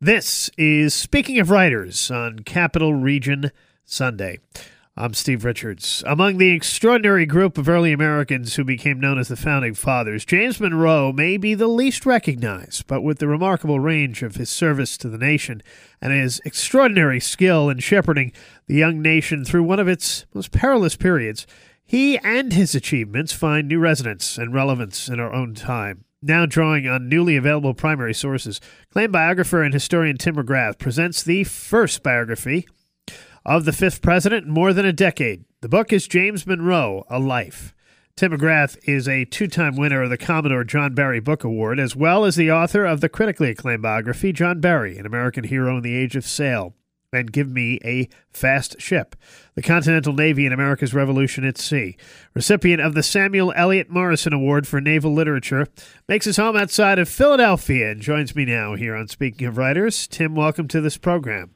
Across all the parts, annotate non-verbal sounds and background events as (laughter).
This is Speaking of Writers on Capital Region Sunday. I'm Steve Richards. Among the extraordinary group of early Americans who became known as the Founding Fathers, James Monroe may be the least recognized, but with the remarkable range of his service to the nation and his extraordinary skill in shepherding the young nation through one of its most perilous periods, he and his achievements find new resonance and relevance in our own time. Now drawing on newly available primary sources, claimed biographer and historian Tim McGrath presents the first biography of the fifth president in more than a decade. The book is James Monroe, A Life. Tim McGrath is a two time winner of the Commodore John Barry Book Award, as well as the author of the critically acclaimed biography, John Barry, an American hero in the age of sail and give me a fast ship. The Continental Navy in America's Revolution at Sea. Recipient of the Samuel Eliot Morison Award for Naval Literature, makes his home outside of Philadelphia and joins me now here on Speaking of Writers. Tim, welcome to this program.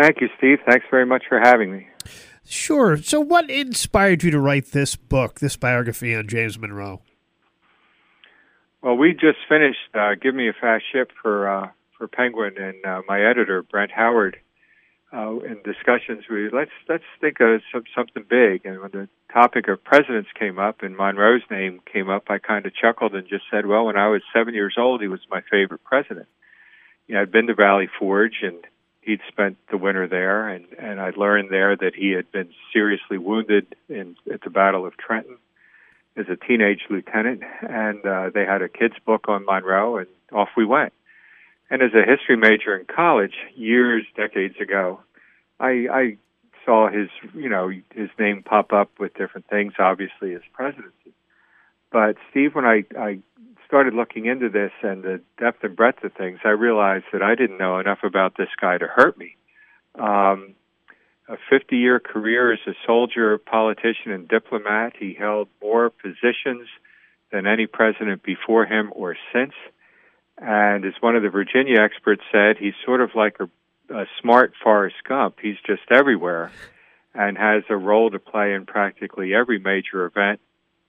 Thank you, Steve. Thanks very much for having me. Sure. So, what inspired you to write this book, this biography on James Monroe? Well, we just finished uh, Give Me a Fast Ship for uh, for Penguin and uh, my editor Brent Howard uh, in discussions. We let's let's think of some, something big. And when the topic of presidents came up and Monroe's name came up, I kind of chuckled and just said, "Well, when I was seven years old, he was my favorite president. You know, I'd been to Valley Forge and." He'd spent the winter there, and and I learned there that he had been seriously wounded in at the Battle of Trenton as a teenage lieutenant, and uh, they had a kids' book on Monroe, and off we went. And as a history major in college, years, decades ago, I, I saw his, you know, his name pop up with different things, obviously his presidency. But Steve, when I, I started looking into this and the depth and breadth of things, I realized that I didn't know enough about this guy to hurt me. Um, a 50 year career as a soldier, politician, and diplomat. He held more positions than any president before him or since. And as one of the Virginia experts said, he's sort of like a, a smart Forrest Gump. He's just everywhere and has a role to play in practically every major event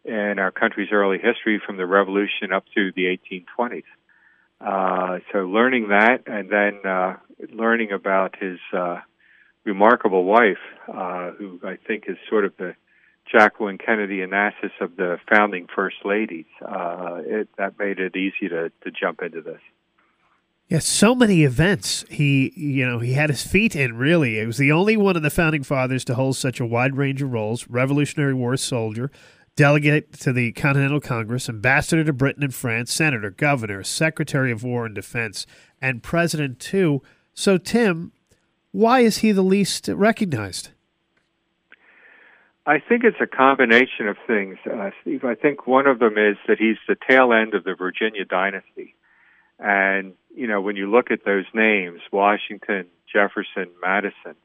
in our country's early history from the Revolution up to the 1820s. Uh, so learning that and then uh, learning about his uh, remarkable wife, uh, who I think is sort of the Jacqueline Kennedy Onassis of the founding first ladies. Uh, it, that made it easy to, to jump into this. Yes, so many events. He, you know, he had his feet in. Really, it was the only one of the founding fathers to hold such a wide range of roles: Revolutionary War soldier, delegate to the Continental Congress, ambassador to Britain and France, senator, governor, secretary of War and Defense, and president too. So, Tim, why is he the least recognized? I think it's a combination of things, uh, Steve. I think one of them is that he's the tail end of the Virginia dynasty. And, you know, when you look at those names, Washington, Jefferson, Madison,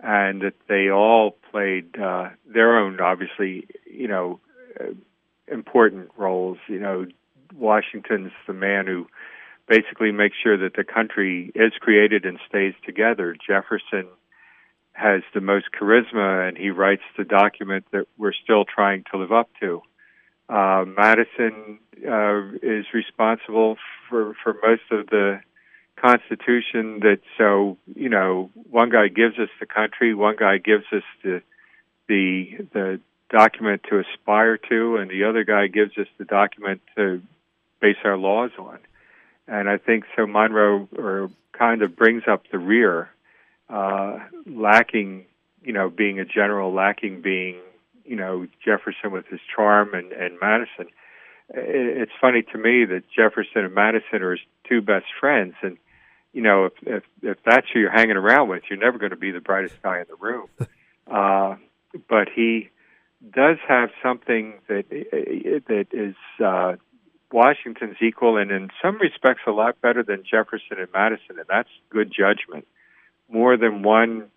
and that they all played uh, their own, obviously, you know, uh, important roles. You know, Washington's the man who basically makes sure that the country is created and stays together. Jefferson has the most charisma, and he writes the document that we're still trying to live up to. Uh, Madison uh, is responsible for for most of the Constitution. That so you know, one guy gives us the country, one guy gives us the the the document to aspire to, and the other guy gives us the document to base our laws on. And I think so. Monroe or kind of brings up the rear uh, lacking, you know, being a general, lacking being, you know, Jefferson with his charm and, and Madison. It's funny to me that Jefferson and Madison are his two best friends, and you know, if if if that's who you're hanging around with, you're never going to be the brightest guy in the room. (laughs) Uh, but he does have something that that is uh, Washington's equal, and in some respects, a lot better than Jefferson and Madison, and that's good judgment more than one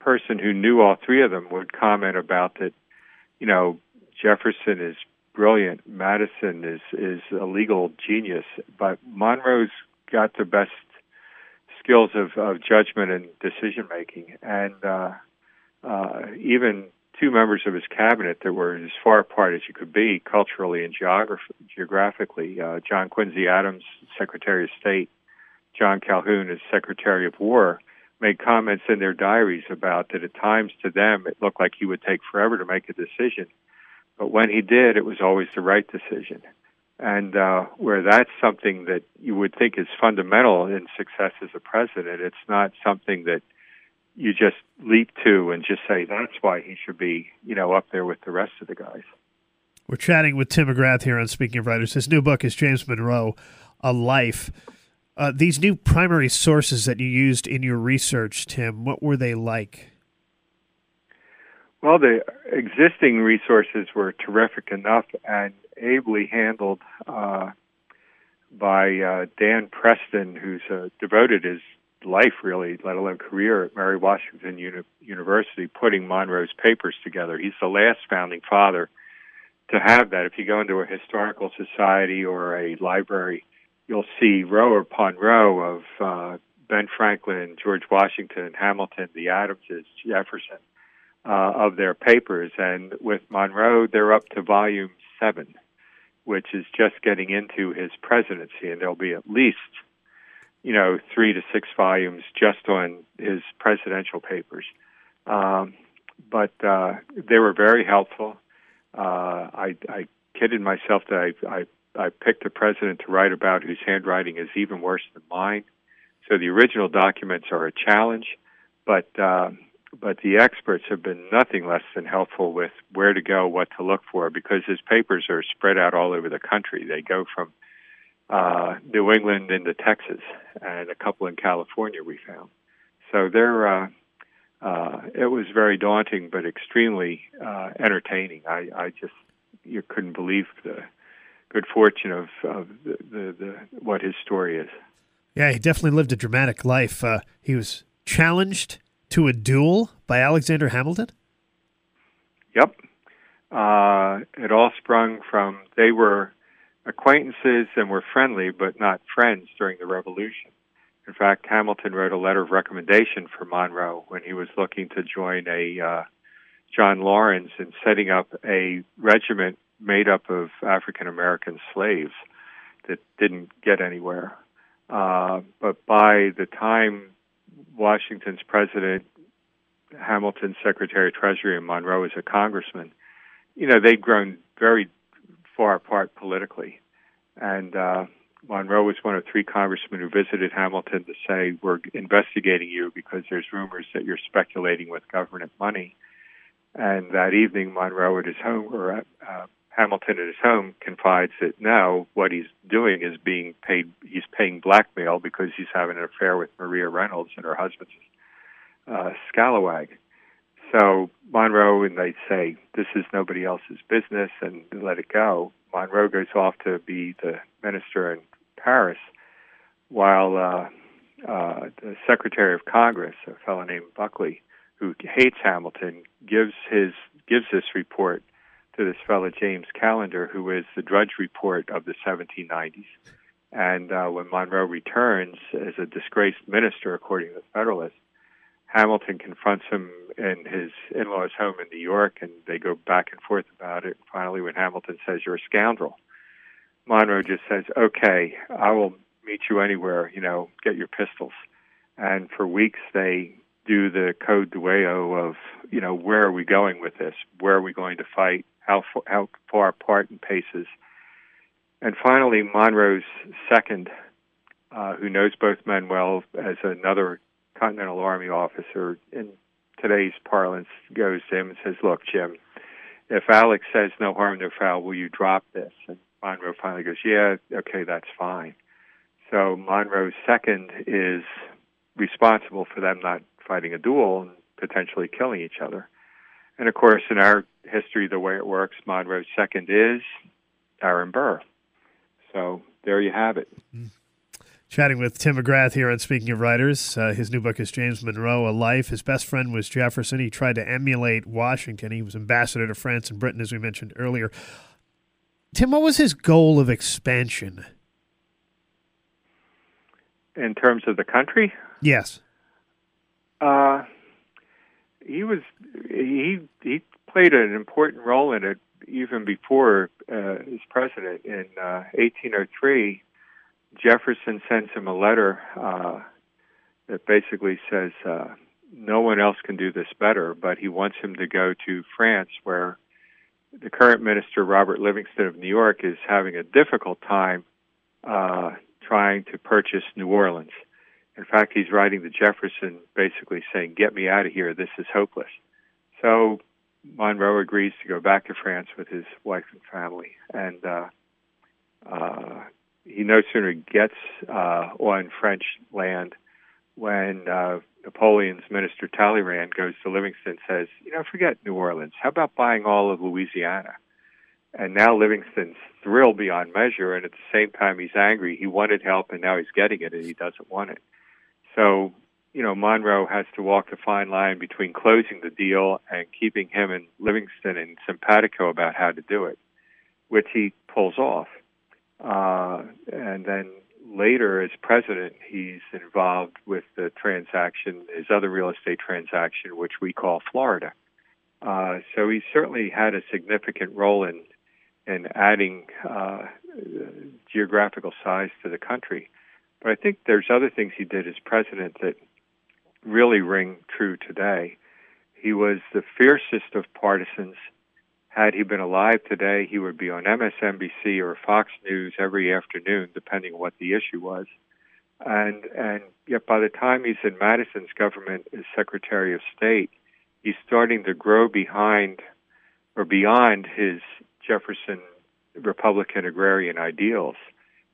person who knew all three of them would comment about that. You know, Jefferson is brilliant. Madison is is a legal genius, but Monroe's got the best skills of, of judgment and decision making, and uh, uh, even two members of his cabinet that were as far apart as you could be culturally and geograph- geographically. Uh, John Quincy Adams, Secretary of State, John Calhoun as Secretary of War, made comments in their diaries about that at times to them it looked like he would take forever to make a decision. But when he did, it was always the right decision. And uh, where that's something that you would think is fundamental in success as a president, it's not something that you just leap to and just say that's why he should be, you know, up there with the rest of the guys. We're chatting with Tim McGrath here on Speaking of Writers. His new book is James Monroe, A Life. Uh, these new primary sources that you used in your research, Tim, what were they like? Well, the existing resources were terrific enough and ably handled uh, by uh, Dan Preston, who's uh, devoted his life, really, let alone career, at Mary Washington Uni- University, putting Monroe's papers together. He's the last founding father to have that. If you go into a historical society or a library, you'll see row upon row of uh, Ben Franklin, George Washington, Hamilton, the Adamses, Jefferson, uh, of their papers. And with Monroe, they're up to volume seven, which is just getting into his presidency, and there'll be at least, you know, three to six volumes just on his presidential papers. Um, but uh, they were very helpful. Uh, I, I kidded myself that I, I I picked a president to write about whose handwriting is even worse than mine. So the original documents are a challenge, but uh, but the experts have been nothing less than helpful with where to go, what to look for, because his papers are spread out all over the country. They go from uh, New England into Texas, and a couple in California we found. So they're uh, uh, it was very daunting, but extremely uh, entertaining. I, I just you couldn't believe the good fortune of, of the, the, the, what his story is. Yeah, he definitely lived a dramatic life. Uh, he was challenged to a duel by Alexander Hamilton. Yep, uh, it all sprung from they were acquaintances and were friendly, but not friends during the Revolution. In fact, Hamilton wrote a letter of recommendation for Monroe when he was looking to join a uh, John Laurens in setting up a regiment made up of African American slaves that didn't get anywhere. Uh, but by the time Washington's president, Hamilton's Secretary of Treasury, and Monroe was a congressman, you know, they'd grown very far apart politically. And uh, Monroe was one of three congressmen who visited Hamilton to say, We're investigating you because there's rumors that you're speculating with government money. And that evening, Monroe at his home, or uh, Hamilton at his home confides that now what he's doing is being paid. He's paying blackmail because he's having an affair with Maria Reynolds and her husband's uh, scalawag. So Monroe and they say this is nobody else's business and let it go. Monroe goes off to be the minister in Paris, while uh, uh, the Secretary of Congress, a fellow named Beckley, who hates Hamilton, gives his gives this report to this fellow James Callender, who is the Drudge Report of the 1790s. And uh, when Monroe returns as a disgraced minister, according to the Federalist, Hamilton confronts him in his in-laws' home in New York, and they go back and forth about it. Finally, when Hamilton says, "You're a scoundrel," Monroe just says, "Okay, I will meet you anywhere. You know, get your pistols." And for weeks, they do the code duello of, you know, where are we going with this? Where are we going to fight? How far, how far apart in paces. And finally, Monroe's second, uh, who knows both men well as another Continental Army officer in today's parlance, goes to him and says, "Look, Jim, if Alex says no harm, no foul, will you drop this?" And Monroe finally goes, "Yeah, okay, that's fine." So Monroe's second is responsible for them not fighting a duel and potentially killing each other. And of course, in our history, the way it works, Monroe's second is Aaron Burr. So there you have it. Mm. Chatting with Tim McGrath here on Speaking of Writers. Uh, his new book is James Monroe, A Life. His best friend was Jefferson. He tried to emulate Washington. He was ambassador to France and Britain, as we mentioned earlier. Tim, what was his goal of expansion? In terms of the country? Yes. Uh, he was he he played an important role in it even before uh, as president. In uh, 1803, Jefferson sends him a letter uh, that basically says uh, no one else can do this better, but he wants him to go to France, where the current minister, Robert Livingston of New York, is having a difficult time uh, trying to purchase New Orleans. In fact, he's writing to Jefferson basically saying, Get me out of here. This is hopeless. So Monroe agrees to go back to France with his wife and family. And uh, uh, he no sooner gets uh, on French land when uh, Napoleon's minister Talleyrand goes to Livingston and says, you know, forget New Orleans. How about buying all of Louisiana? And now Livingston's thrilled beyond measure, and at the same time he's angry. He wanted help, and now he's getting it, and he doesn't want it. So, you know, Monroe has to walk the fine line between closing the deal and keeping him and Livingston and simpatico about how to do it, which he pulls off. Uh, and then later, as president, he's involved with the transaction, his other real estate transaction, which we call Florida. Uh, so he certainly had a significant role in in adding uh, geographical size to the country. But I think there's other things he did as president that really ring true today. He was the fiercest of partisans had he been alive today, he would be on MSNBC or Fox News every afternoon, depending on what the issue was. And and yet, by the time he's in Madison's government as Secretary of State, he's starting to grow behind or beyond his Jefferson Republican agrarian ideals.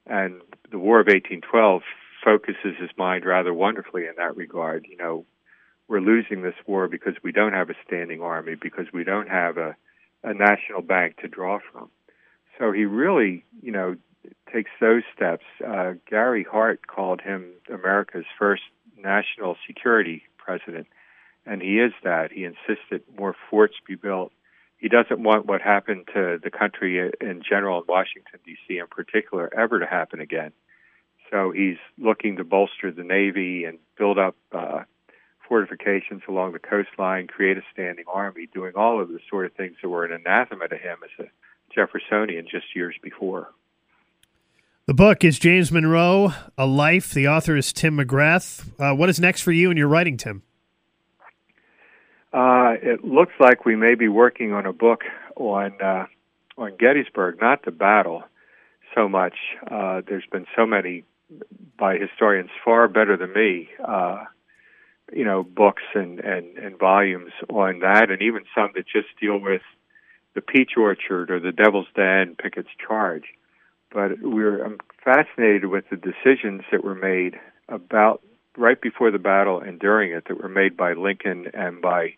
And the War of 1812 focuses his mind rather wonderfully in that regard. You know, we're losing this war because we don't have a standing army, because we don't have a a national bank to draw from. So he really, you know, takes those steps. Uh, Gary Hart called him America's first national security president, and he is that. He insisted more forts be built. He doesn't want what happened to the country in general, in Washington, D.C. in particular, ever to happen again. So he's looking to bolster the Navy and build up uh, fortifications along the coastline, create a standing army, doing all of the sort of things that were an anathema to him as a Jeffersonian just years before. The book is James Monroe, A Life. The author is Tim McGrath. Uh, what is next for you in your writing, Tim? Uh, it looks like we may be working on a book on uh, on Gettysburg, not the battle so much. Uh, there's been so many by historians far better than me uh, you know books and, and and volumes on that, and even some that just deal with the Peach Orchard or the Devil's Den, Pickett's Charge. But we're I'm fascinated with the decisions that were made about right before the battle and during it that were made by Lincoln and by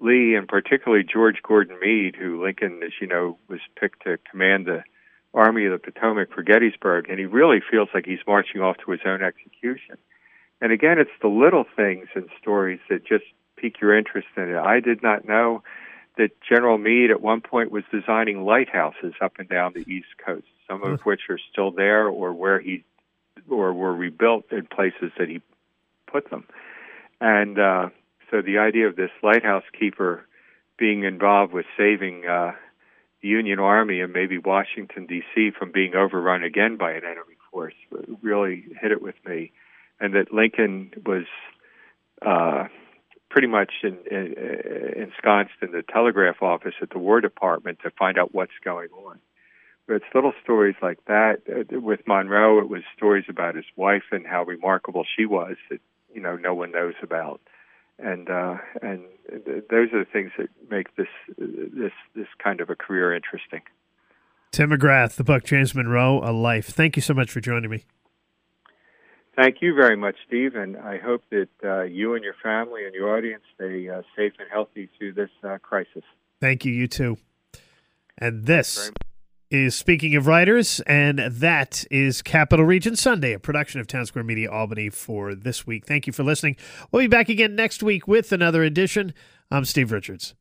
Lee, and particularly George Gordon Meade, who Lincoln, as you know, was picked to command the Army of the Potomac for Gettysburg, and he really feels like he's marching off to his own execution. And again, it's the little things and stories that just pique your interest in it. I did not know that General Meade at one point was designing lighthouses up and down the East Coast, some of which are still there or where he or were rebuilt in places that he put them. And uh, so the idea of this lighthouse keeper being involved with saving uh, the Union Army and maybe Washington D.C. from being overrun again by an enemy force really hit it with me and that Lincoln was uh, pretty much in, in, ensconced in the telegraph office at the War Department to find out what's going on. But it's little stories like that. Uh, with Monroe, it was stories about his wife and how remarkable she was that you know no one knows about, and uh, and those are the things that make this this this kind of a career interesting. Tim McGrath, the book James Monroe, A Life. Thank you so much for joining me. Thank you very much, Steve, and I hope that uh, you and your family and your audience stay uh, safe and healthy through this uh, crisis. Thank you. You too. And this is Speaking of Writers, and that is Capital Region Sunday, a production of Townsquare Media Albany for this week. Thank you for listening. We'll be back again next week with another edition. I'm Steve Richards.